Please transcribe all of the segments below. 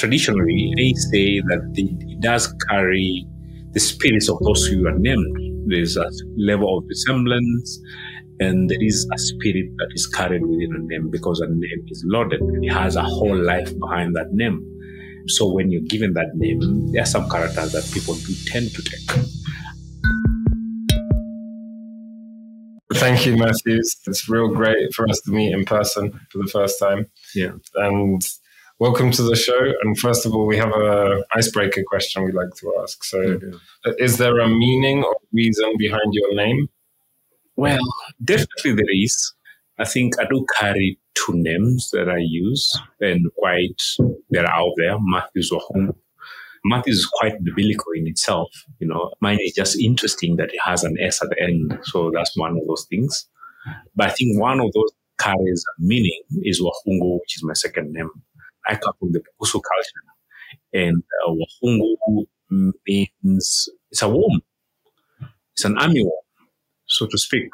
traditionally, they say that it does carry the spirits of those who are named. There's a level of resemblance, and there is a spirit that is carried within a name because a name is loaded. It has a whole life behind that name. So when you're given that name, there are some characters that people do tend to take. Thank you, Mathews. It's real great for us to meet in person for the first time. Yeah. And welcome to the show. And first of all, we have a icebreaker question we'd like to ask. So, mm-hmm. is there a meaning or reason behind your name? Well, definitely there is. I think I do carry two names that I use, and quite they're out there. Mathews is quite biblical in itself. You know, mine is just interesting that it has an S at the end, so that's one of those things. But I think one of those carries a meaning is Wakhungu, which is my second name. I come from the Bukusu culture, and uh, Wakhungu means it's a worm. It's an army worm, so to speak.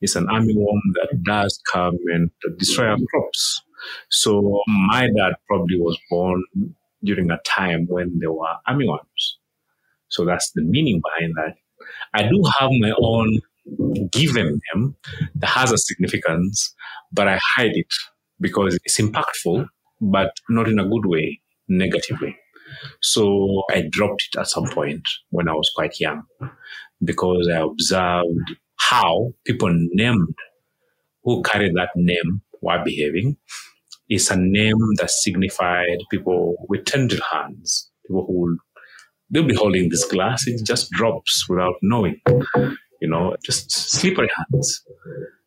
It's an army worm that does come and destroy our crops. So my dad probably was born during a time when there were army worms. So that's the meaning behind that. I do have my own given name that has a significance, but I hide it because it's impactful but not in a good way, negatively. So I dropped it at some point when I was quite young because I observed how people named who carried that name were behaving. It's a name that signified people with tender hands, people who they'll be holding this glass, it just drops without knowing you know, just slippery hands.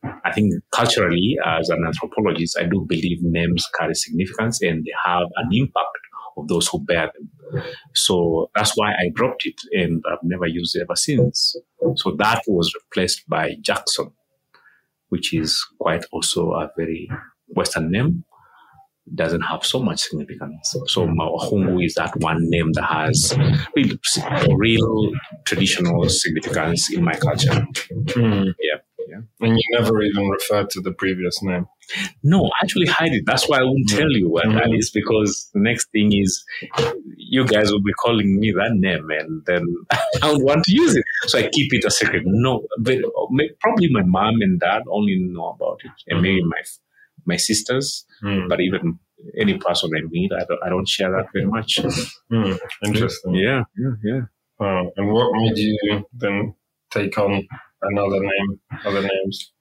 I think culturally, as an anthropologist, I do believe names carry significance and they have an impact of those who bear them. So that's why I dropped it and I've never used it ever since. So that was replaced by Jackson, which is quite also a very Western name doesn't have so much significance. So Wakhungu is that one name that has real, real traditional significance in my culture. Mm. Yeah. Yeah. And you never even referred to the previous name. No, I actually hide it. That's why I won't tell you what mm-hmm. that is because the next thing is you guys will be calling me that name and then I don't want to use it. So I keep it a secret. No, but probably my mom and dad only know about it and maybe my my sisters, mm. but even any person I meet, I don't, I don't share that very much. Mm. Interesting. Yeah, yeah, yeah. Wow. And what made you then take on another name, other names?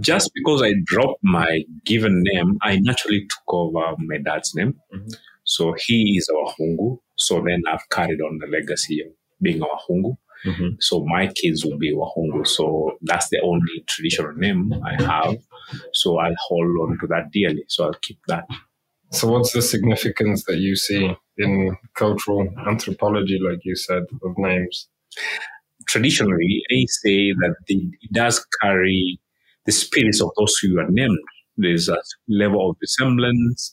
Just because I dropped my given name, I naturally took over my dad's name. Mm-hmm. So he is Wakhungu. So then I've carried on the legacy of being our Hungu. Mm-hmm. So my kids will be Wakhungu. So that's the only traditional name I have. So I'll hold on to that dearly. So I'll keep that. So what's the significance that you see in cultural anthropology, like you said, of names? Traditionally, they say that it does carry the spirits of those who are named. There's a level of resemblance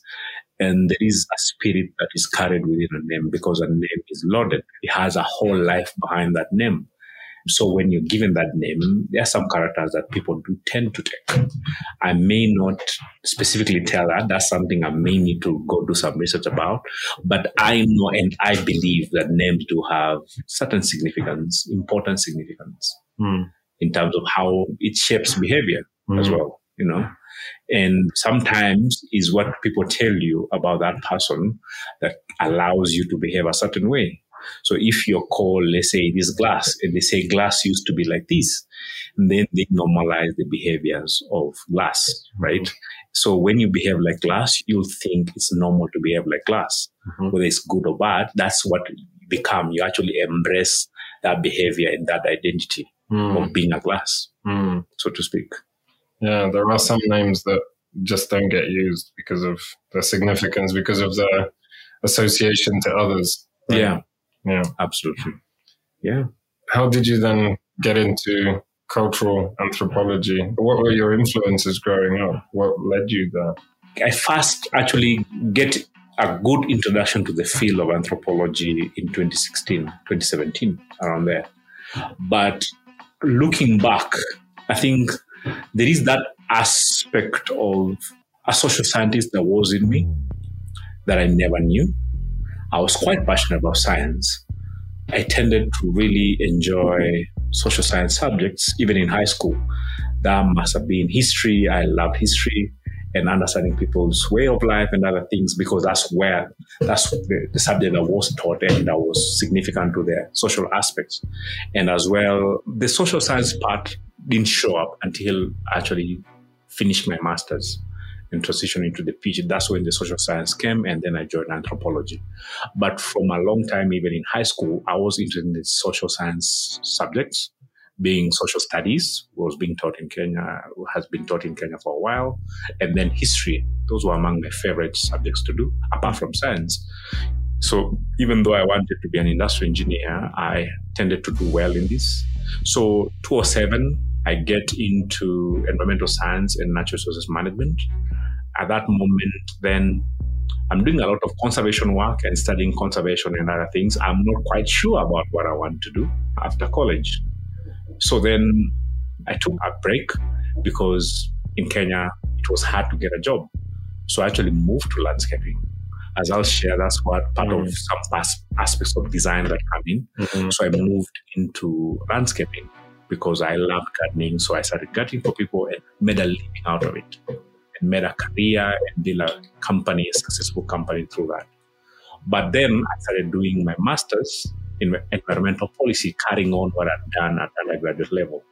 and there is a spirit that is carried within a name because a name is loaded. It has a whole life behind that name. So when you're given that name, there are some characters that people do tend to take. I may not specifically tell that. That's something I may need to go do some research about. But I know and I believe that names do have certain significance, important significance mm. in terms of how it shapes behavior mm. as well, you know. And sometimes is what people tell you about that person that allows you to behave a certain way. So if you're called, let's say, this glass, and they say glass used to be like this, then they normalize the behaviors of glass, right? So when you behave like glass, you'll think it's normal to behave like glass. Mm-hmm. Whether it's good or bad, that's what you become. You actually embrace that behavior and that identity mm. of being a glass, mm. so to speak. Yeah, there are some names that just don't get used because of the significance, because of the association to others. Right? Yeah, yeah, absolutely. Yeah. How did you then get into cultural anthropology? What were your influences growing up? What led you there? I first actually get a good introduction to the field of anthropology in 2016, 2017, around there. But looking back, I think there is that aspect of a social scientist that was in me that I never knew. I was quite passionate about science. I tended to really enjoy social science subjects, even in high school. That must have been history. I loved history and understanding people's way of life and other things because that's where that's the, the, subject that was taught and that was significant to their social aspects and as well the social science part didn't show up until I actually finished my master's and transitioned into the PhD. That's when the social science came, and then I joined anthropology. But from a long time, even in high school, I was interested in the social science subjects being social studies was being taught in Kenya, has been taught in Kenya for a while, and then history. Those were among my favorite subjects to do, apart from science. So even though I wanted to be an industrial engineer, I tended to do well in this. So 2007, I get into environmental science and natural resources management. At that moment, then I'm doing a lot of conservation work and studying conservation and other things. I'm not quite sure about what I want to do after college. So then I took a break because in Kenya it was hard to get a job. So I actually moved to landscaping. As I'll share, that's what part mm. of some past aspects of design that come in. Mm-hmm. So I moved into landscaping because I loved gardening. So I started gardening for people and made a living out of it and made a career and built a company, a successful company through that. But then I started doing my master's in environmental policy, carrying on what I'd done at undergraduate level.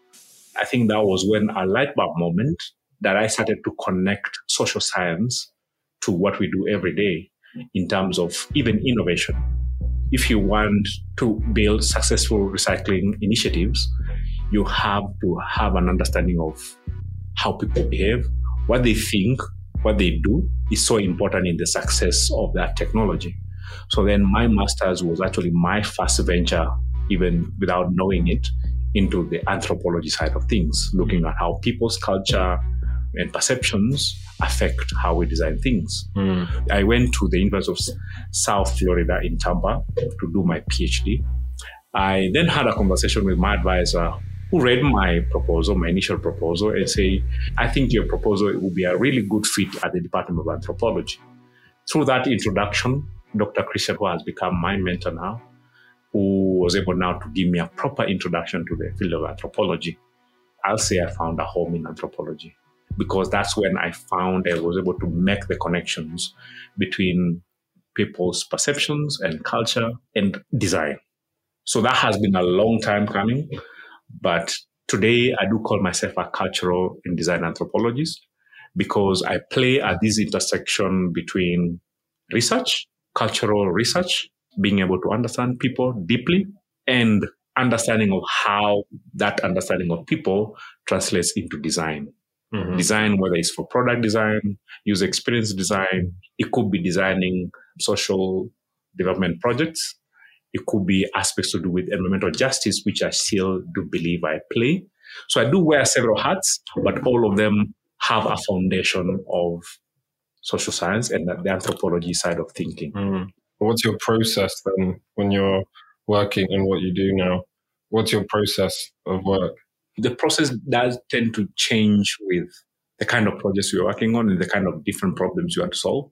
I think that was when a light bulb moment that I started to connect social science to what we do every day in terms of even innovation. If you want to build successful recycling initiatives, you have to have an understanding of how people behave, what they think, what they do is so important in the success of that technology. So then my master's was actually my first venture, even without knowing it, into the anthropology side of things, looking at how people's culture and perceptions affect how we design things. Mm. I went to the University of South Florida in Tampa to do my PhD. I then had a conversation with my advisor who read my proposal, my initial proposal, and say, I think your proposal will be a really good fit at the Department of Anthropology. Through that introduction, Dr. Christian, who has become my mentor now, who was able now to give me a proper introduction to the field of anthropology. I'll say I found a home in anthropology because that's when I found I was able to make the connections between people's perceptions and culture and design. So that has been a long time coming, but today I do call myself a cultural and design anthropologist because I play at this intersection between research cultural research, being able to understand people deeply, and understanding of how that understanding of people translates into design. Mm-hmm. Design, whether it's for product design, user experience design, it could be designing social development projects. It could be aspects to do with environmental justice, which I still do believe I play. So I do wear several hats, but all of them have a foundation of social science and the anthropology side of thinking. Mm. What's your process then when you're working and what you do now? What's your process of work? The process does tend to change with the kind of projects you're working on and the kind of different problems you want to solve.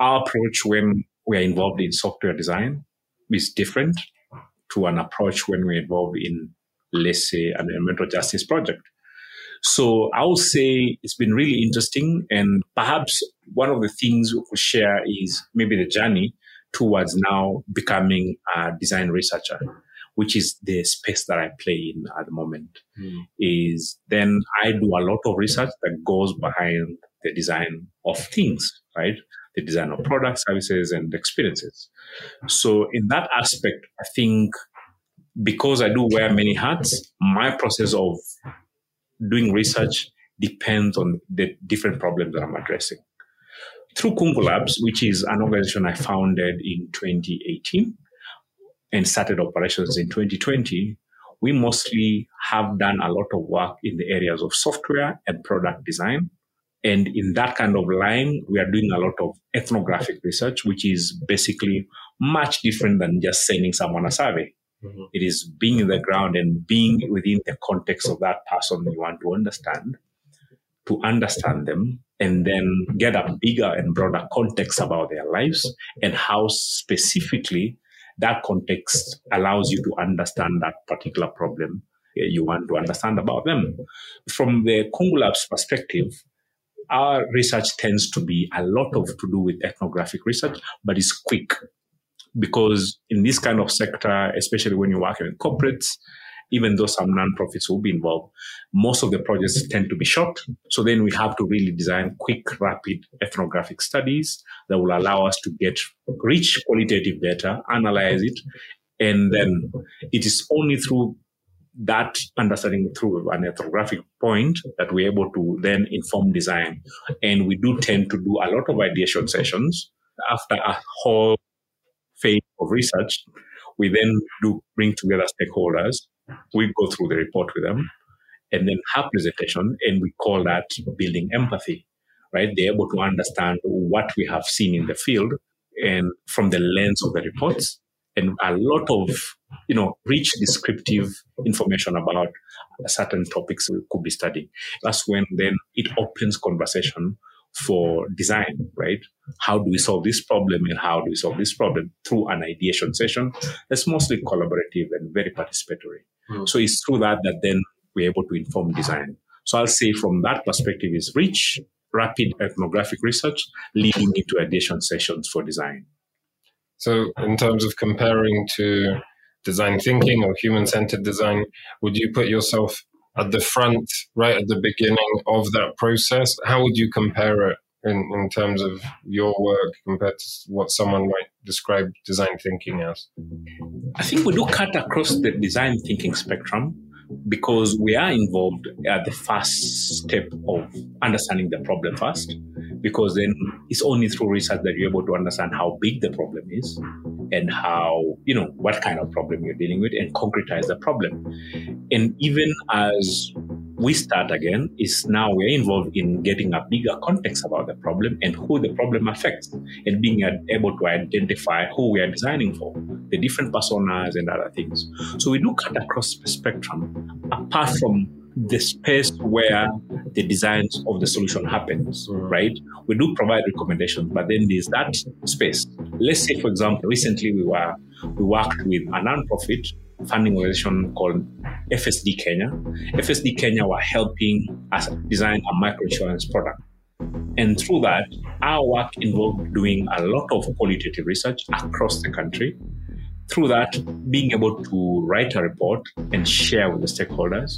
Our approach when we are involved in software design is different to an approach when we're involved in, let's say, an environmental justice project. So I would say it's been really interesting. And perhaps one of the things we could share is maybe the journey towards now becoming a design researcher, which is the space that I play in at the moment. Mm. Is then I do a lot of research that goes behind the design of things, right? The design of products, services, and experiences. So in that aspect, I think because I do wear many hats, my process of doing research depends on the different problems that I'm addressing. Through Kungu Labs, which is an organization I founded in 2018 and started operations in 2020, we mostly have done a lot of work in the areas of software and product design. And in that kind of line, we are doing a lot of ethnographic research, which is basically much different than just sending someone a survey. Mm-hmm. It is being in the ground and being within the context of that person you want to understand to understand them and then get a bigger and broader context about their lives and how specifically that context allows you to understand that particular problem you want to understand about them. From the Kungu Labs perspective, our research tends to be a lot of to do with ethnographic research, but it's quick because in this kind of sector, especially when you're working with corporates, even though some nonprofits will be involved, most of the projects tend to be short. So then we have to really design quick, rapid ethnographic studies that will allow us to get rich qualitative data, analyze it, and then it is only through that understanding through an ethnographic point that we're able to then inform design. And we do tend to do a lot of ideation sessions after a whole phase of research. We then do bring together stakeholders. We go through the report with them and then have presentation and we call that building empathy, right? They're able to understand what we have seen in the field and from the lens of the reports and a lot of you know rich descriptive information about certain topics we could be studying. That's when then it opens conversation for design right? How do we solve this problem and how do we solve this problem through an ideation session that's mostly collaborative and very participatory. Mm. so it's through that that then we're able to inform design. So i'll say from that perspective is rich rapid ethnographic research leading into ideation sessions for design so, in terms of comparing to design thinking or human centered design, would you put yourself at the front, right at the beginning of that process? How would you compare it in, in terms of your work compared to what someone might describe design thinking as? I think we do cut across the design thinking spectrum because we are involved at the first step of understanding the problem first because then it's only through research that you're able to understand how big the problem is and how you know what kind of problem you're dealing with and concretize the problem and even as we start again is now we're involved in getting a bigger context about the problem and who the problem affects and being able to identify who we are designing for, the different personas and other things. So we do cut across the spectrum apart from the space where the designs of the solution happens, mm. right? We do provide recommendations, but then there's that space. Let's say, for example, recently we were we worked with a nonprofit funding organization called FSD Kenya. FSD Kenya were helping us design a microinsurance product. And through that, our work involved doing a lot of qualitative research across the country through that, being able to write a report and share with the stakeholders.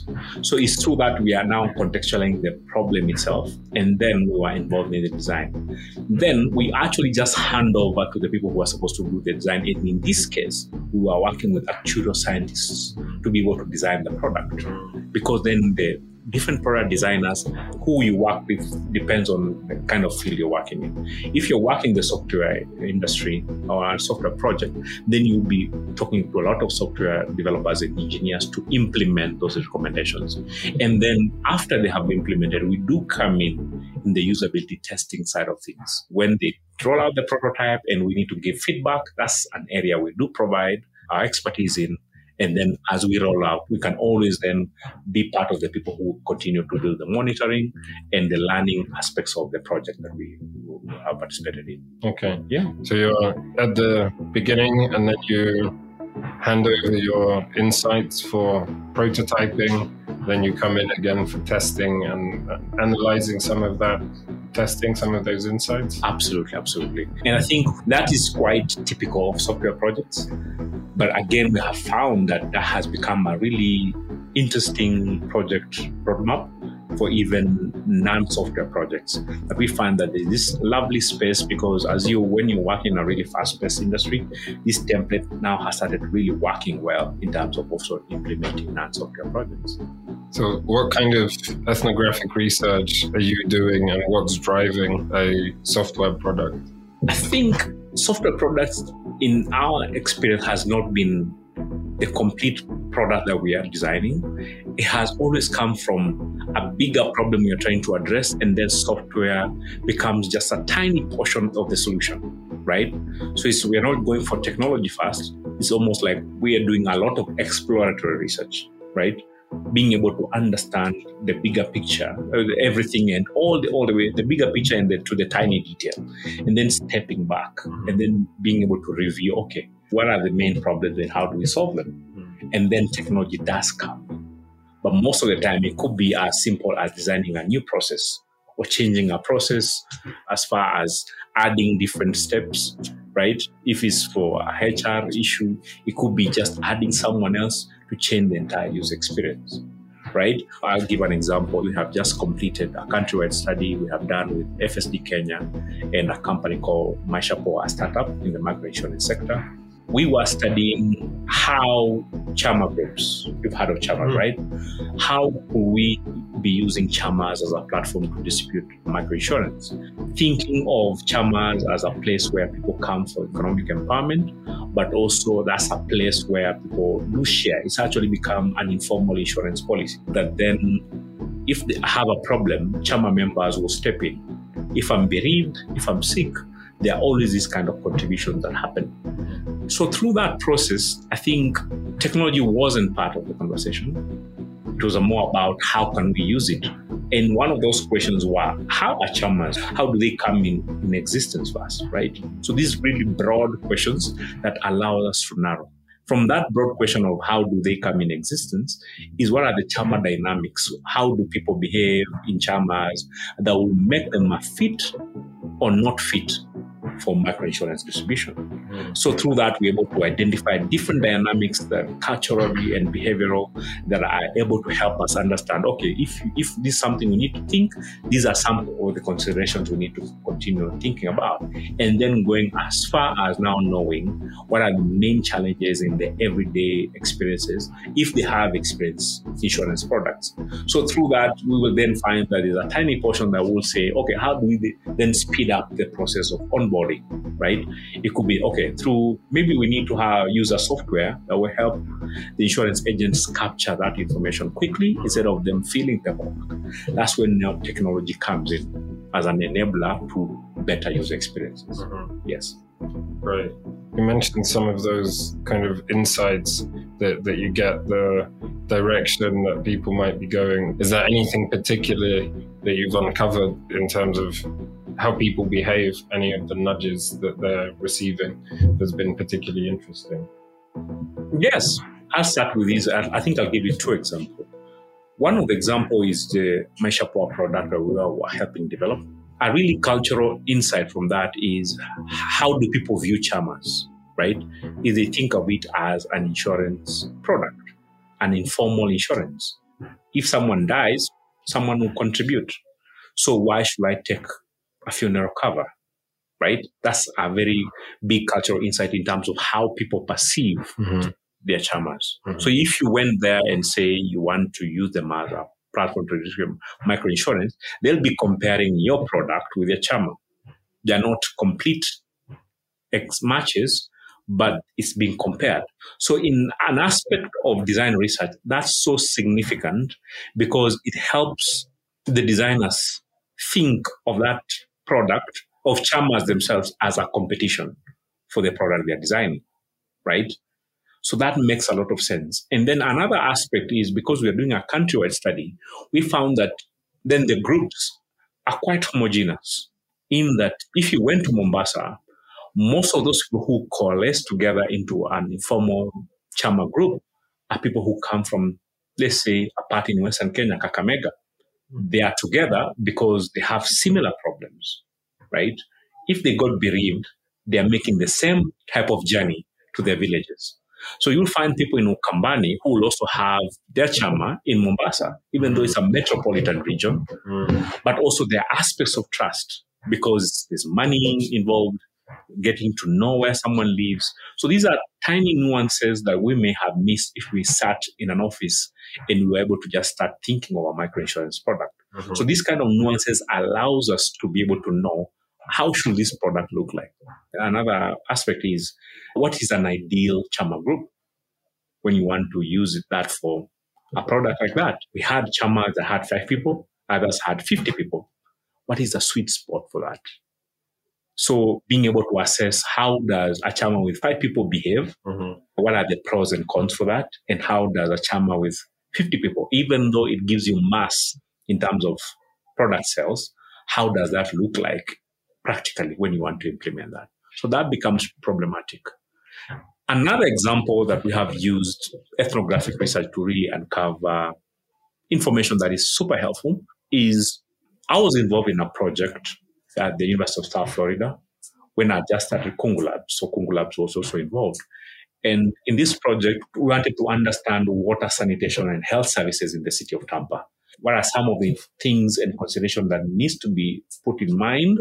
So it's through that we are now contextualizing the problem itself, and then we were involved in the design. Then we actually just hand over to the people who are supposed to do the design. And in this case, we are working with actuarial scientists to be able to design the product, because then the different product designers who you work with depends on the kind of field you're working in. If you're working in the software industry or a software project, then you'll be talking to a lot of software developers and engineers to implement those recommendations. And then after they have implemented, we do come in in the usability testing side of things. When they roll out the prototype and we need to give feedback, that's an area we do provide our expertise in and then as we roll out, we can always then be part of the people who continue to do the monitoring mm. and the learning aspects of the project that we have participated in. Okay. Yeah. So you're at the beginning and then you hand over your insights for prototyping. Then you come in again for testing and uh, analyzing some of that testing, some of those insights. Absolutely, absolutely. And I think that is quite typical of software projects. But again, we have found that that has become a really interesting project roadmap for even non-software projects. But we find that there's this lovely space because as you, when you work in a really fast-paced industry, this template now has started really working well in terms of also implementing non-software projects. So, what kind of ethnographic research are you doing, and what's driving a software product? I think software products, in our experience, has not been the complete product that we are designing. It has always come from a bigger problem you're trying to address, and then software becomes just a tiny portion of the solution, right? So it's, we're not going for technology first. It's almost like we are doing a lot of exploratory research, right? being able to understand the bigger picture, uh, everything and all the all the way the bigger picture and the, to the tiny detail, and then stepping back and then being able to review. Okay, what are the main problems and how do we solve them? And then technology does come, but most of the time it could be as simple as designing a new process or changing a process as far as adding different steps, right? If it's for a HR issue, it could be just adding someone else to change the entire user experience, right? I'll give an example. We have just completed a countrywide study we have done with FSD Kenya and a company called MaishaPoa, a startup in the insurance sector we were studying how chama groups, you've heard of chama, mm. right? How could we be using chamas as a platform to distribute microinsurance? Thinking of chamas as a place where people come for economic empowerment, but also that's a place where people do share. It's actually become an informal insurance policy that then if they have a problem, chama members will step in. If I'm bereaved, if I'm sick, there are always these kind of contributions that happen. So through that process, I think technology wasn't part of the conversation. It was more about how can we use it. And one of those questions were how are chamas? How do they come in, in existence first, right? So these really broad questions that allow us to narrow. From that broad question of how do they come in existence is what are the chama dynamics? How do people behave in chamas that will make them a fit or not fit for microinsurance distribution. Mm. So through that, we're able to identify different dynamics that culturally and behavioral that are able to help us understand, okay, if, if this is something we need to think, these are some of the considerations we need to continue thinking about. And then going as far as now knowing what are the main challenges in the everyday experiences if they have experience insurance products. So through that, we will then find that there's a tiny portion that will say, okay, how do we then speed up the process of onboarding right? It could be okay through maybe we need to have use a software that will help the insurance agents capture that information quickly instead of them filling the work. That's when now technology comes in as an enabler to better user experiences. Mm-hmm. Yes. Right. You mentioned some of those kind of insights that, that you get, the direction that people might be going. Is there anything particular that you've uncovered in terms of how people behave, any of the nudges that they're receiving has been particularly interesting. Yes, I'll start with these. I think I'll give you two examples. One of the examples is the MaishaPoa product that we are helping develop. A really cultural insight from that is how do people view chamas, right? Is they think of it as an insurance product, an informal insurance. If someone dies, someone will contribute. So why should I take a funeral cover, right? That's a very big cultural insight in terms of how people perceive mm-hmm. their chamas. Mm-hmm. So if you went there and say you want to use them as a platform to distribute microinsurance, they'll be comparing your product with your chama. They're not complete X matches, but it's being compared. So in an aspect of design research, that's so significant because it helps the designers think of that product of chamas themselves as a competition for the product they're designing, right? So that makes a lot of sense. And then another aspect is because we're doing a countrywide study, we found that then the groups are quite homogeneous in that if you went to Mombasa, most of those people who coalesce together into an informal chama group are people who come from, let's say, a part in Western Kenya, Kakamega, they are together because they have similar problems, right? If they got bereaved, they are making the same type of journey to their villages. So you'll find people in Ukambani who will also have their chama in Mombasa, even though it's a metropolitan region, mm. but also there are aspects of trust because there's money involved, getting to know where someone lives. So these are tiny nuances that we may have missed if we sat in an office and we were able to just start thinking of a microinsurance product. Mm-hmm. So these kind of nuances allows us to be able to know how should this product look like. Another aspect is what is an ideal chama group when you want to use that for a product like that. We had chamas that had five people, others had 50 people. What is the sweet spot for that? So being able to assess how does a chama with five people behave, mm-hmm. what are the pros and cons for that, and how does a chama with 50 people, even though it gives you mass in terms of product sales, how does that look like practically when you want to implement that? So that becomes problematic. Another example that we have used ethnographic research to really uncover information that is super helpful is I was involved in a project at the University of South Florida when I just started Kungu Labs. So Kungu Labs was also involved. And in this project, we wanted to understand water sanitation and health services in the city of Tampa. What are some of the things and consideration that needs to be put in mind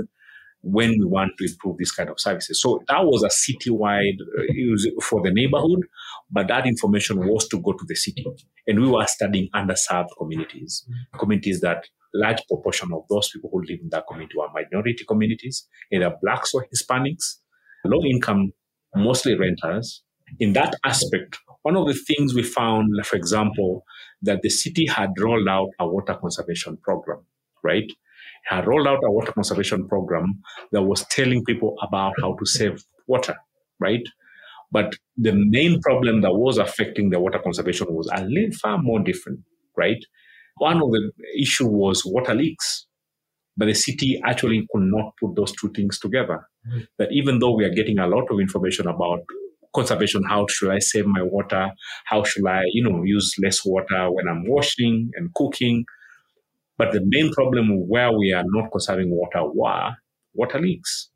when we want to improve this kind of services? So that was a citywide uh, for the neighborhood, but that information was to go to the city. And we were studying underserved communities, communities that large proportion of those people who live in that community were minority communities, either blacks or Hispanics, low income, mostly renters, in that aspect, one of the things we found, for example, that the city had rolled out a water conservation program, right? Had rolled out a water conservation program that was telling people about how to save water, right? But the main problem that was affecting the water conservation was a little far more different, right? One of the issue was water leaks, but the city actually could not put those two things together. Mm-hmm. That even though we are getting a lot of information about conservation. How should I save my water? How should I, you know, use less water when I'm washing and cooking? But the main problem where we are not conserving water were water leaks.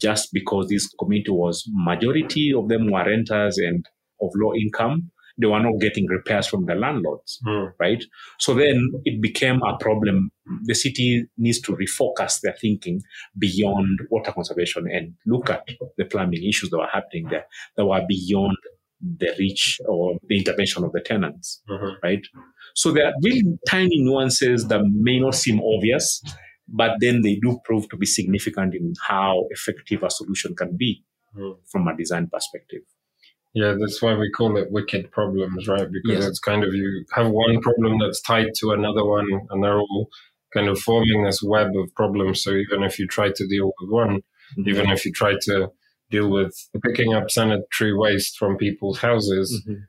Just because this community was majority of them were renters and of low income, they were not getting repairs from the landlords, mm. right? So then it became a problem. The city needs to refocus their thinking beyond water conservation and look at the plumbing issues that were happening there that were beyond the reach or the intervention of the tenants, mm-hmm. right? So there are really tiny nuances that may not seem obvious, but then they do prove to be significant in how effective a solution can be mm. from a design perspective. Yeah, that's why we call it wicked problems, right? Because yes. it's kind of you have one problem that's tied to another one, and they're all kind of forming this web of problems. So even if you try to deal with one, mm-hmm. even if you try to deal with picking up sanitary waste from people's houses, mm-hmm.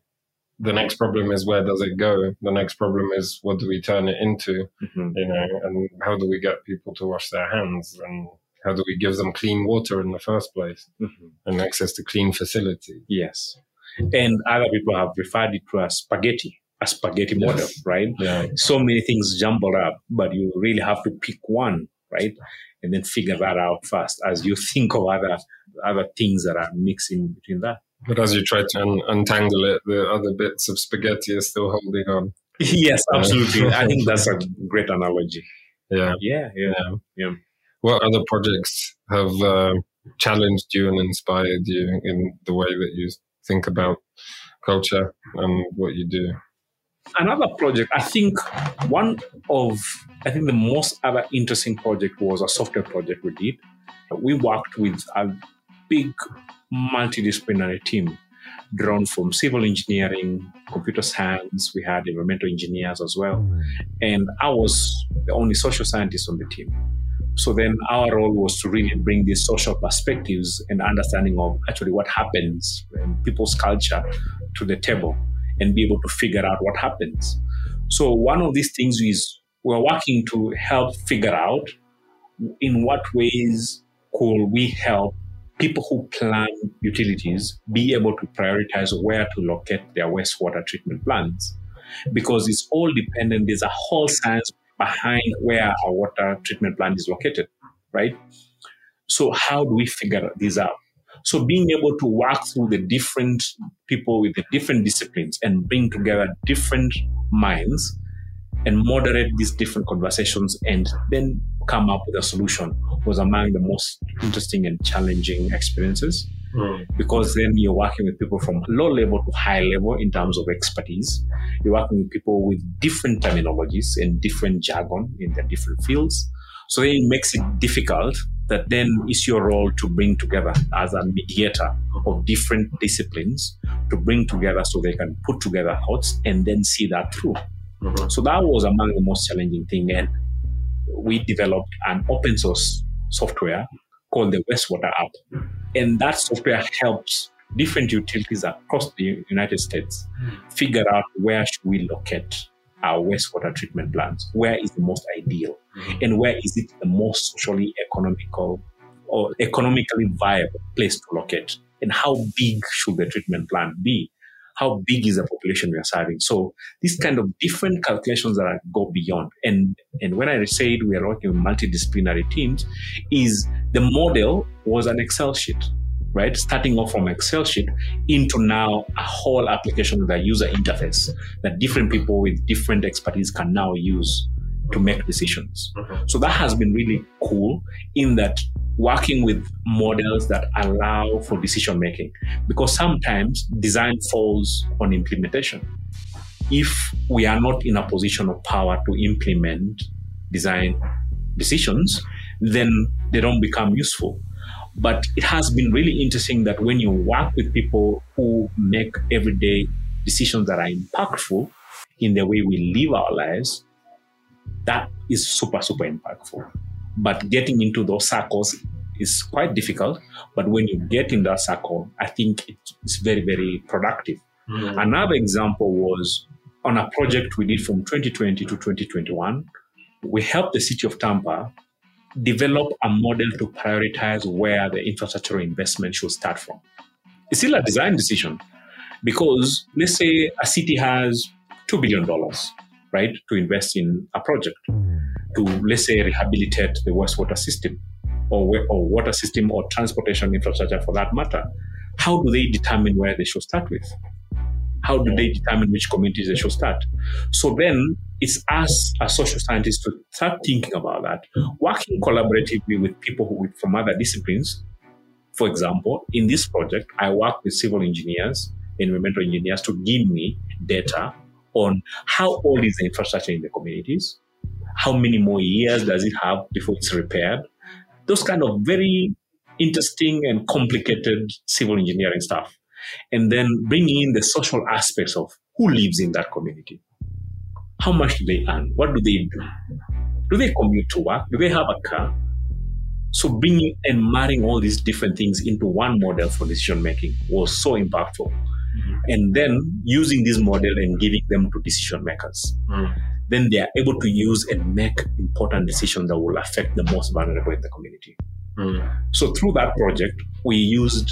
the next problem is where does it go? The next problem is what do we turn it into? Mm-hmm. You know, and how do we get people to wash their hands and how do we give them clean water in the first place mm-hmm. and access to clean facility? Yes. And other people have referred it to as spaghetti, a spaghetti yes. model, right? Yeah. So many things jumbled up, but you really have to pick one, right? And then figure that out first as you think of other other things that are mixing between that. But as you try to un- untangle it, the other bits of spaghetti are still holding on. yes, absolutely. I think that's a great analogy. Yeah. Yeah, yeah, yeah. yeah. What other projects have uh, challenged you and inspired you in the way that you think about culture and what you do? Another project, I think one of, I think the most other interesting project was a software project we did. We worked with a big multidisciplinary team drawn from civil engineering, computer science. We had environmental engineers as well. And I was the only social scientist on the team. So then our role was to really bring these social perspectives and understanding of actually what happens in people's culture to the table and be able to figure out what happens. So one of these things is we're working to help figure out in what ways could we help people who plan utilities be able to prioritize where to locate their wastewater treatment plants because it's all dependent there's a whole science behind where our water treatment plant is located, right? So how do we figure this out? So being able to work through the different people with the different disciplines and bring together different minds and moderate these different conversations and then come up with a solution was among the most interesting and challenging experiences. Mm. Because then you're working with people from low level to high level in terms of expertise. You're working with people with different terminologies and different jargon in their different fields. So then it makes it difficult that then it's your role to bring together as a mediator of different disciplines to bring together so they can put together thoughts and then see that through. Mm-hmm. So that was among the most challenging thing. And we developed an open source software called the Wastewater app. And that software helps different utilities across the United States figure out where should we locate our wastewater treatment plants, where is the most ideal, mm-hmm. and where is it the most socially economical or economically viable place to locate, and how big should the treatment plant be? How big is the population we are serving? So these kind of different calculations that go beyond. And and when I said we are working with multidisciplinary teams, is the model was an Excel sheet right? Starting off from Excel sheet into now a whole application with a user interface that different people with different expertise can now use to make decisions. Mm-hmm. So that has been really cool in that working with models that allow for decision making because sometimes design falls on implementation. If we are not in a position of power to implement design decisions, then they don't become useful. But it has been really interesting that when you work with people who make everyday decisions that are impactful in the way we live our lives, that is super, super impactful. But getting into those circles is quite difficult. But when you get in that circle, I think it's very, very productive. Mm-hmm. Another example was on a project we did from 2020 to 2021. We helped the city of Tampa develop a model to prioritize where the infrastructure investment should start from. It's still a design decision because let's say a city has $2 billion, right, to invest in a project to, let's say, rehabilitate the wastewater system or, or water system or transportation infrastructure for that matter. How do they determine where they should start with? How do they determine which communities they should start? So then it's us as social scientists to start thinking about that, working collaboratively with people who from other disciplines. For example, in this project, I work with civil engineers, environmental engineers to give me data on how old is the infrastructure in the communities, how many more years does it have before it's repaired, those kind of very interesting and complicated civil engineering stuff and then bringing in the social aspects of who lives in that community. How much do they earn? What do they do? Do they commute to work? Do they have a car? So bringing and marrying all these different things into one model for decision making was so impactful. Mm-hmm. And then using this model and giving them to decision makers. Mm. Then they are able to use and make important decisions that will affect the most vulnerable in the community. Mm. So through that project, we used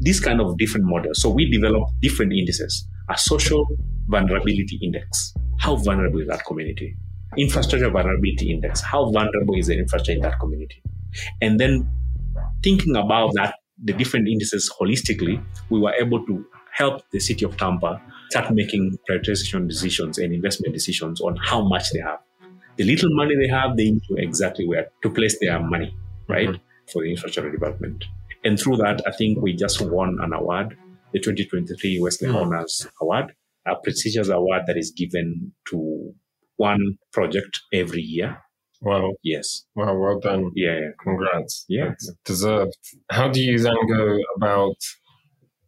these kind of different models. So we developed different indices, a social vulnerability index. How vulnerable is that community? Infrastructure vulnerability index. How vulnerable is the infrastructure in that community? And then thinking about that, the different indices holistically, we were able to help the city of Tampa start making prioritization decisions and investment decisions on how much they have. The little money they have, they know exactly where to place their money, right, mm-hmm. for the infrastructure development. And through that, I think we just won an award, the 2023 Wesley mm. Honors Award, a prestigious award that is given to one project every year. Wow. Yes. Wow, well done. Yeah. Congrats. Yeah. deserved. How do you then go about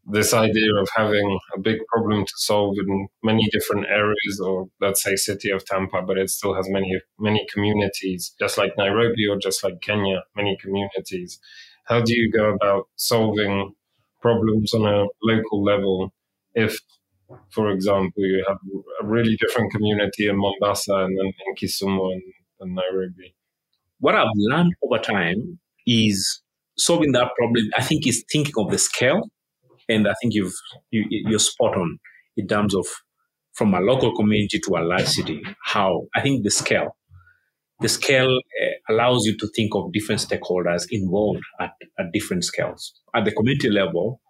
this idea of having a big problem to solve in many different areas or let's say city of Tampa but it still has many many communities just like Nairobi or just like Kenya many communities. How do you go about solving problems on a local level if for example you have a really different community in mombasa and then in kisumu and, and nairobi? What i've learned over time is solving that problem i think is thinking of the scale and i think you've you, you're spot on in terms of from a local community to a large city how i think the scale the scale uh, allows you to think of different stakeholders involved at, at different scales. At the community level,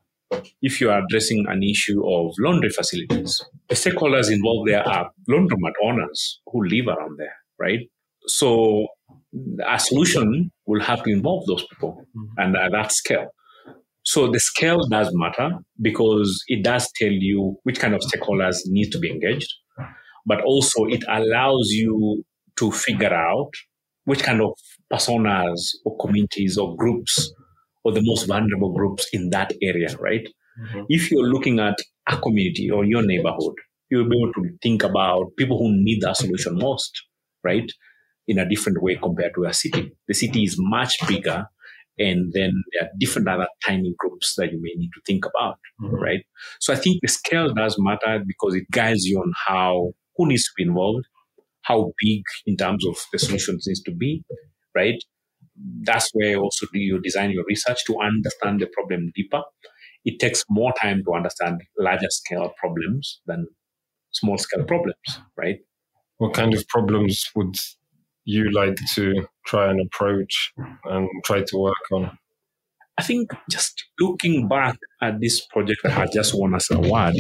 if you are addressing an issue of laundry facilities, the stakeholders involved there are laundromat owners who live around there, right? So a solution will have to involve those people mm-hmm. and at that scale. So the scale does matter because it does tell you which kind of stakeholders need to be engaged, but also it allows you to figure out which kind of personas or communities or groups or the most vulnerable groups in that area, right? Mm-hmm. If you're looking at a community or your neighborhood, you'll be able to think about people who need that solution most, right? In a different way compared to a city. The city is much bigger And then there are different other timing groups that you may need to think about, mm-hmm. right? So I think the scale does matter because it guides you on how, who needs to be involved, how big in terms of the solutions needs to be, right? That's where also you design your research to understand the problem deeper. It takes more time to understand larger scale problems than small scale problems, right? What kind of problems would you like to try and approach and try to work on? I think just looking back at this project that has just won us an award,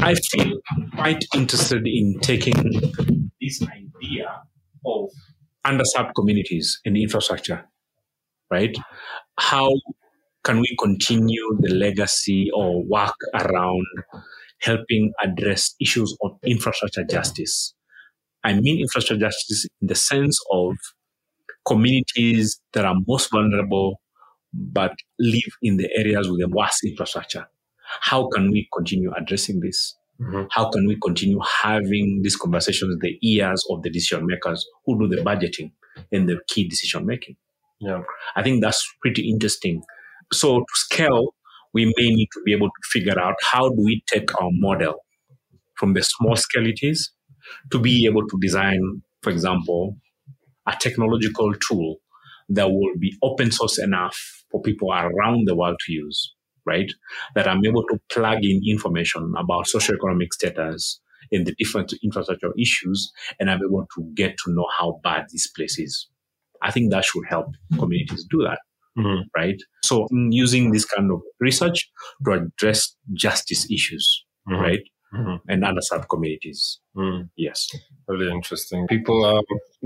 I feel quite interested in taking this idea of underserved communities in infrastructure, right? How can we continue the legacy or work around helping address issues of infrastructure justice? I mean infrastructure justice in the sense of communities that are most vulnerable but live in the areas with the worst infrastructure. How can we continue addressing this? Mm-hmm. How can we continue having these conversations the ears of the decision makers who do the budgeting and the key decision making? Yeah. I think that's pretty interesting. So to scale, we may need to be able to figure out how do we take our model from the small scale it is to be able to design, for example, a technological tool that will be open source enough for people around the world to use, right? That I'm able to plug in information about socioeconomic status in the different infrastructure issues, and I'm able to get to know how bad this place is. I think that should help communities do that. Mm-hmm. Right. So using this kind of research to address justice issues, mm-hmm. right? And underserved communities. Mm. Yes. Really interesting. People are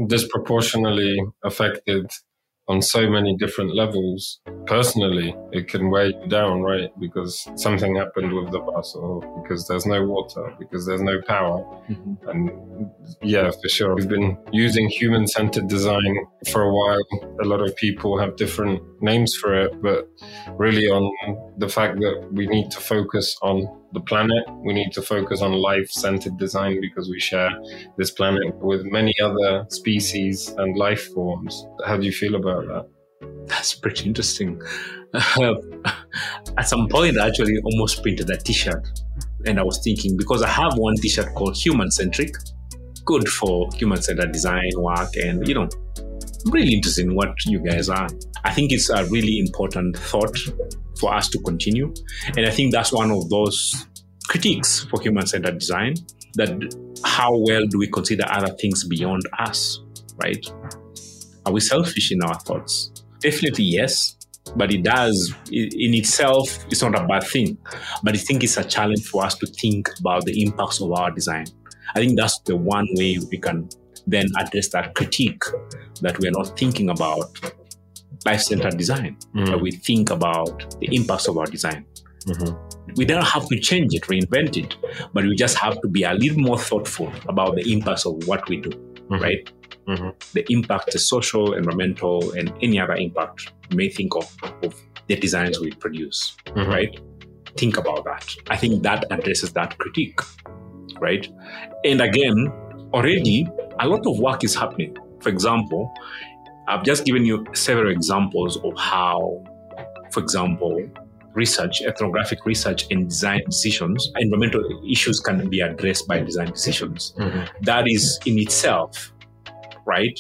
disproportionately affected on so many different levels. Personally, it can weigh you down, right? Because something happened with the bus, or because there's no water, because there's no power. Mm-hmm. And yeah, for sure. We've been using human centered design for a while. A lot of people have different names for it, but really on the fact that we need to focus on the planet. We need to focus on life centered design because we share this planet with many other species and life forms. How do you feel about that? That's pretty interesting. at some point, I actually almost printed a t shirt. And I was thinking, because I have one t shirt called Human Centric, good for human centered design work, and you know, really interested in what you guys are. I think it's a really important thought for us to continue. And I think that's one of those critiques for human centered design that how well do we consider other things beyond us, right? Are we selfish in our thoughts? Definitely yes, but it does in itself it's not a bad thing but i think it's a challenge for us to think about the impacts of our design i think that's the one way we can then address that critique that we're not thinking about life-centered design mm. that we think about the impacts of our design mm-hmm. we don't have to change it reinvent it but we just have to be a little more thoughtful about the impacts of what we do mm-hmm. right mm-hmm. the impact the social environmental and any other impact you may think of, of the designs we produce mm-hmm. right think about that i think that addresses that critique right and again already a lot of work is happening. For example, I've just given you several examples of how, for example, research, ethnographic research and design decisions, environmental issues can be addressed by design decisions. Mm-hmm. That is in itself, right,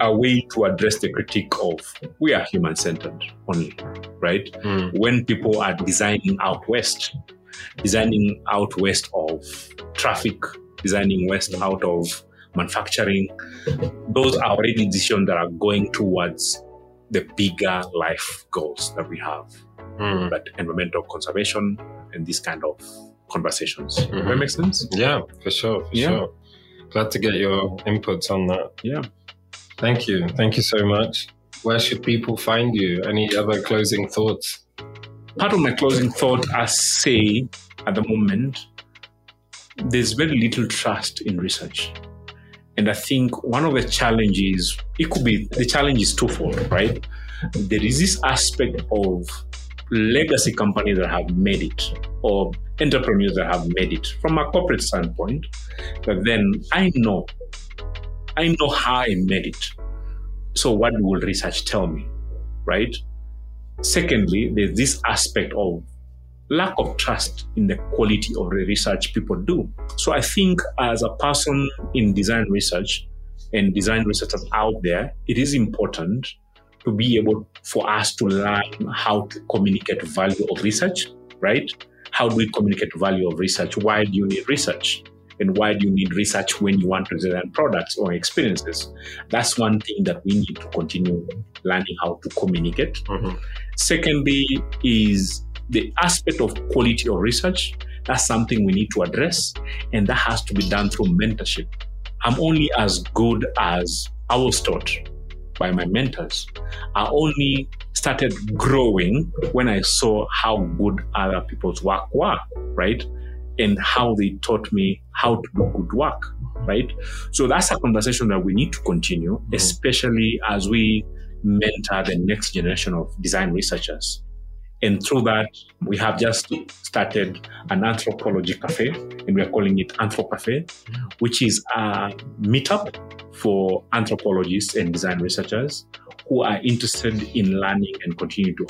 a way to address the critique of we are human centered only, right? Mm. When people are designing out west, designing out west of traffic, designing west out of manufacturing, those are already decisions that are going towards the bigger life goals that we have, mm. like environmental conservation and these kind of conversations. Mm-hmm. That makes sense? Yeah, for sure, for yeah. sure. Glad to get your inputs on that. Yeah. Thank you. Thank you so much. Where should people find you? Any other closing thoughts? Part of my closing thought, I say at the moment, there's very little trust in research. And I think one of the challenges, it could be the challenge is twofold, right? There is this aspect of legacy companies that have made it or entrepreneurs that have made it from a corporate standpoint. But then I know, I know how I made it. So what will research tell me, right? Secondly, there's this aspect of lack of trust in the quality of the research people do. So I think as a person in design research and design researchers out there, it is important to be able for us to learn how to communicate value of research, right? How do we communicate value of research? Why do you need research? And why do you need research when you want to design products or experiences? That's one thing that we need to continue learning how to communicate. Mm-hmm. Secondly, is the aspect of quality of research. That's something we need to address, and that has to be done through mentorship. I'm only as good as I was taught by my mentors. I only started growing when I saw how good other people's work were, right? And how they taught me how to do good work, right? So that's a conversation that we need to continue, mm-hmm. especially as we mentor the next generation of design researchers. And through that, we have just started an anthropology cafe, and we are calling it Anthrocafe, which is a meetup for anthropologists and design researchers who are interested in learning and continue to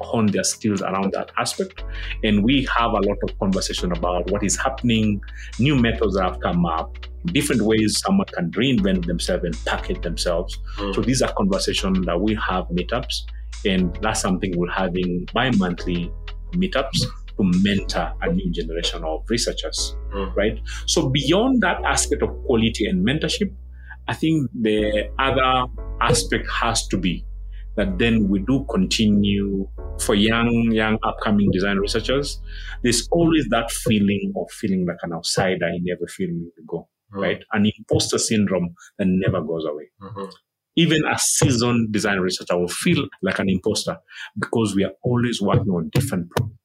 hone their skills around that aspect. And we have a lot of conversation about what is happening, new methods that have come up, different ways someone can reinvent themselves and package themselves. Mm. So these are conversations that we have meetups, and that's something we're having bi-monthly meetups to mentor a new generation of researchers, mm. right? So beyond that aspect of quality and mentorship, I think the other aspect has to be that then we do continue for young, young upcoming design researchers. There's always that feeling of feeling like an outsider in every field you go, mm-hmm. right? An imposter syndrome that never goes away. Mm-hmm. Even a seasoned design researcher will feel like an imposter because we are always working on different problems.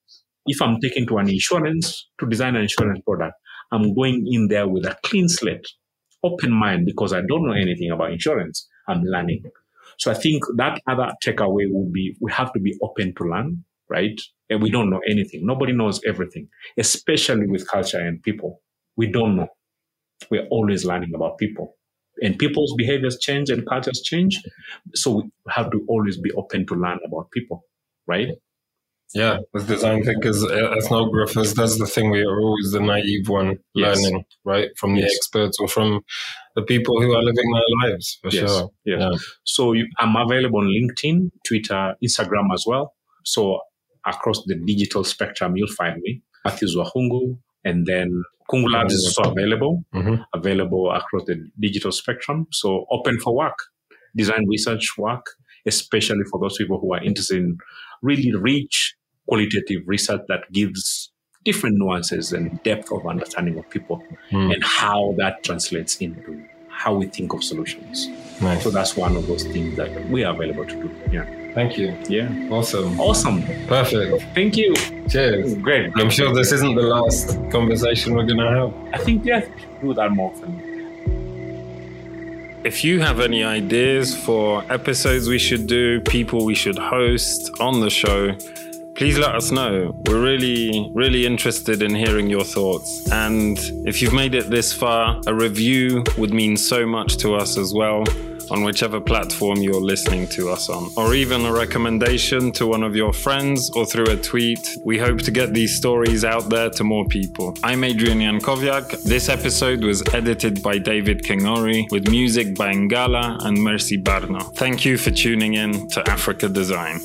If I'm taking to an insurance to design an insurance product, I'm going in there with a clean slate open mind because I don't know anything about insurance. I'm learning. So I think that other takeaway will be we have to be open to learn, right? And we don't know anything. Nobody knows everything, especially with culture and people. We don't know. We're always learning about people. And people's behaviors change and cultures change. So we have to always be open to learn about people, right? Yeah, with design thinkers, uh, ethnographers, that's the thing. We are always the naive one yes. learning, right? From the yes. experts or from the people who are living their lives, for yes. sure. Yes. Yeah. So you, I'm available on LinkedIn, Twitter, Instagram as well. So across the digital spectrum, you'll find me, Mathews Wakhungu. And then Kungu Labs is also available, mm-hmm. available across the digital spectrum. So open for work, design research work, especially for those people who are interested in really rich qualitative research that gives different nuances and depth of understanding of people mm. and how that translates into how we think of solutions. Nice. So that's one of those things that we are available to do. Yeah. Thank you. Yeah. Awesome. Awesome. Perfect. Thank you. Cheers. Great. I'm sure this isn't the last conversation we're going to have. I think, yeah, do that more often. If you have any ideas for episodes we should do, people we should host on the show, please let us know. We're really, really interested in hearing your thoughts. And if you've made it this far, a review would mean so much to us as well on whichever platform you're listening to us on, or even a recommendation to one of your friends or through a tweet. We hope to get these stories out there to more people. I'm Adrian Jankowiak. This episode was edited by David Kingori with music by Ngalah and Mercy Barno. Thank you for tuning in to Afrika Design.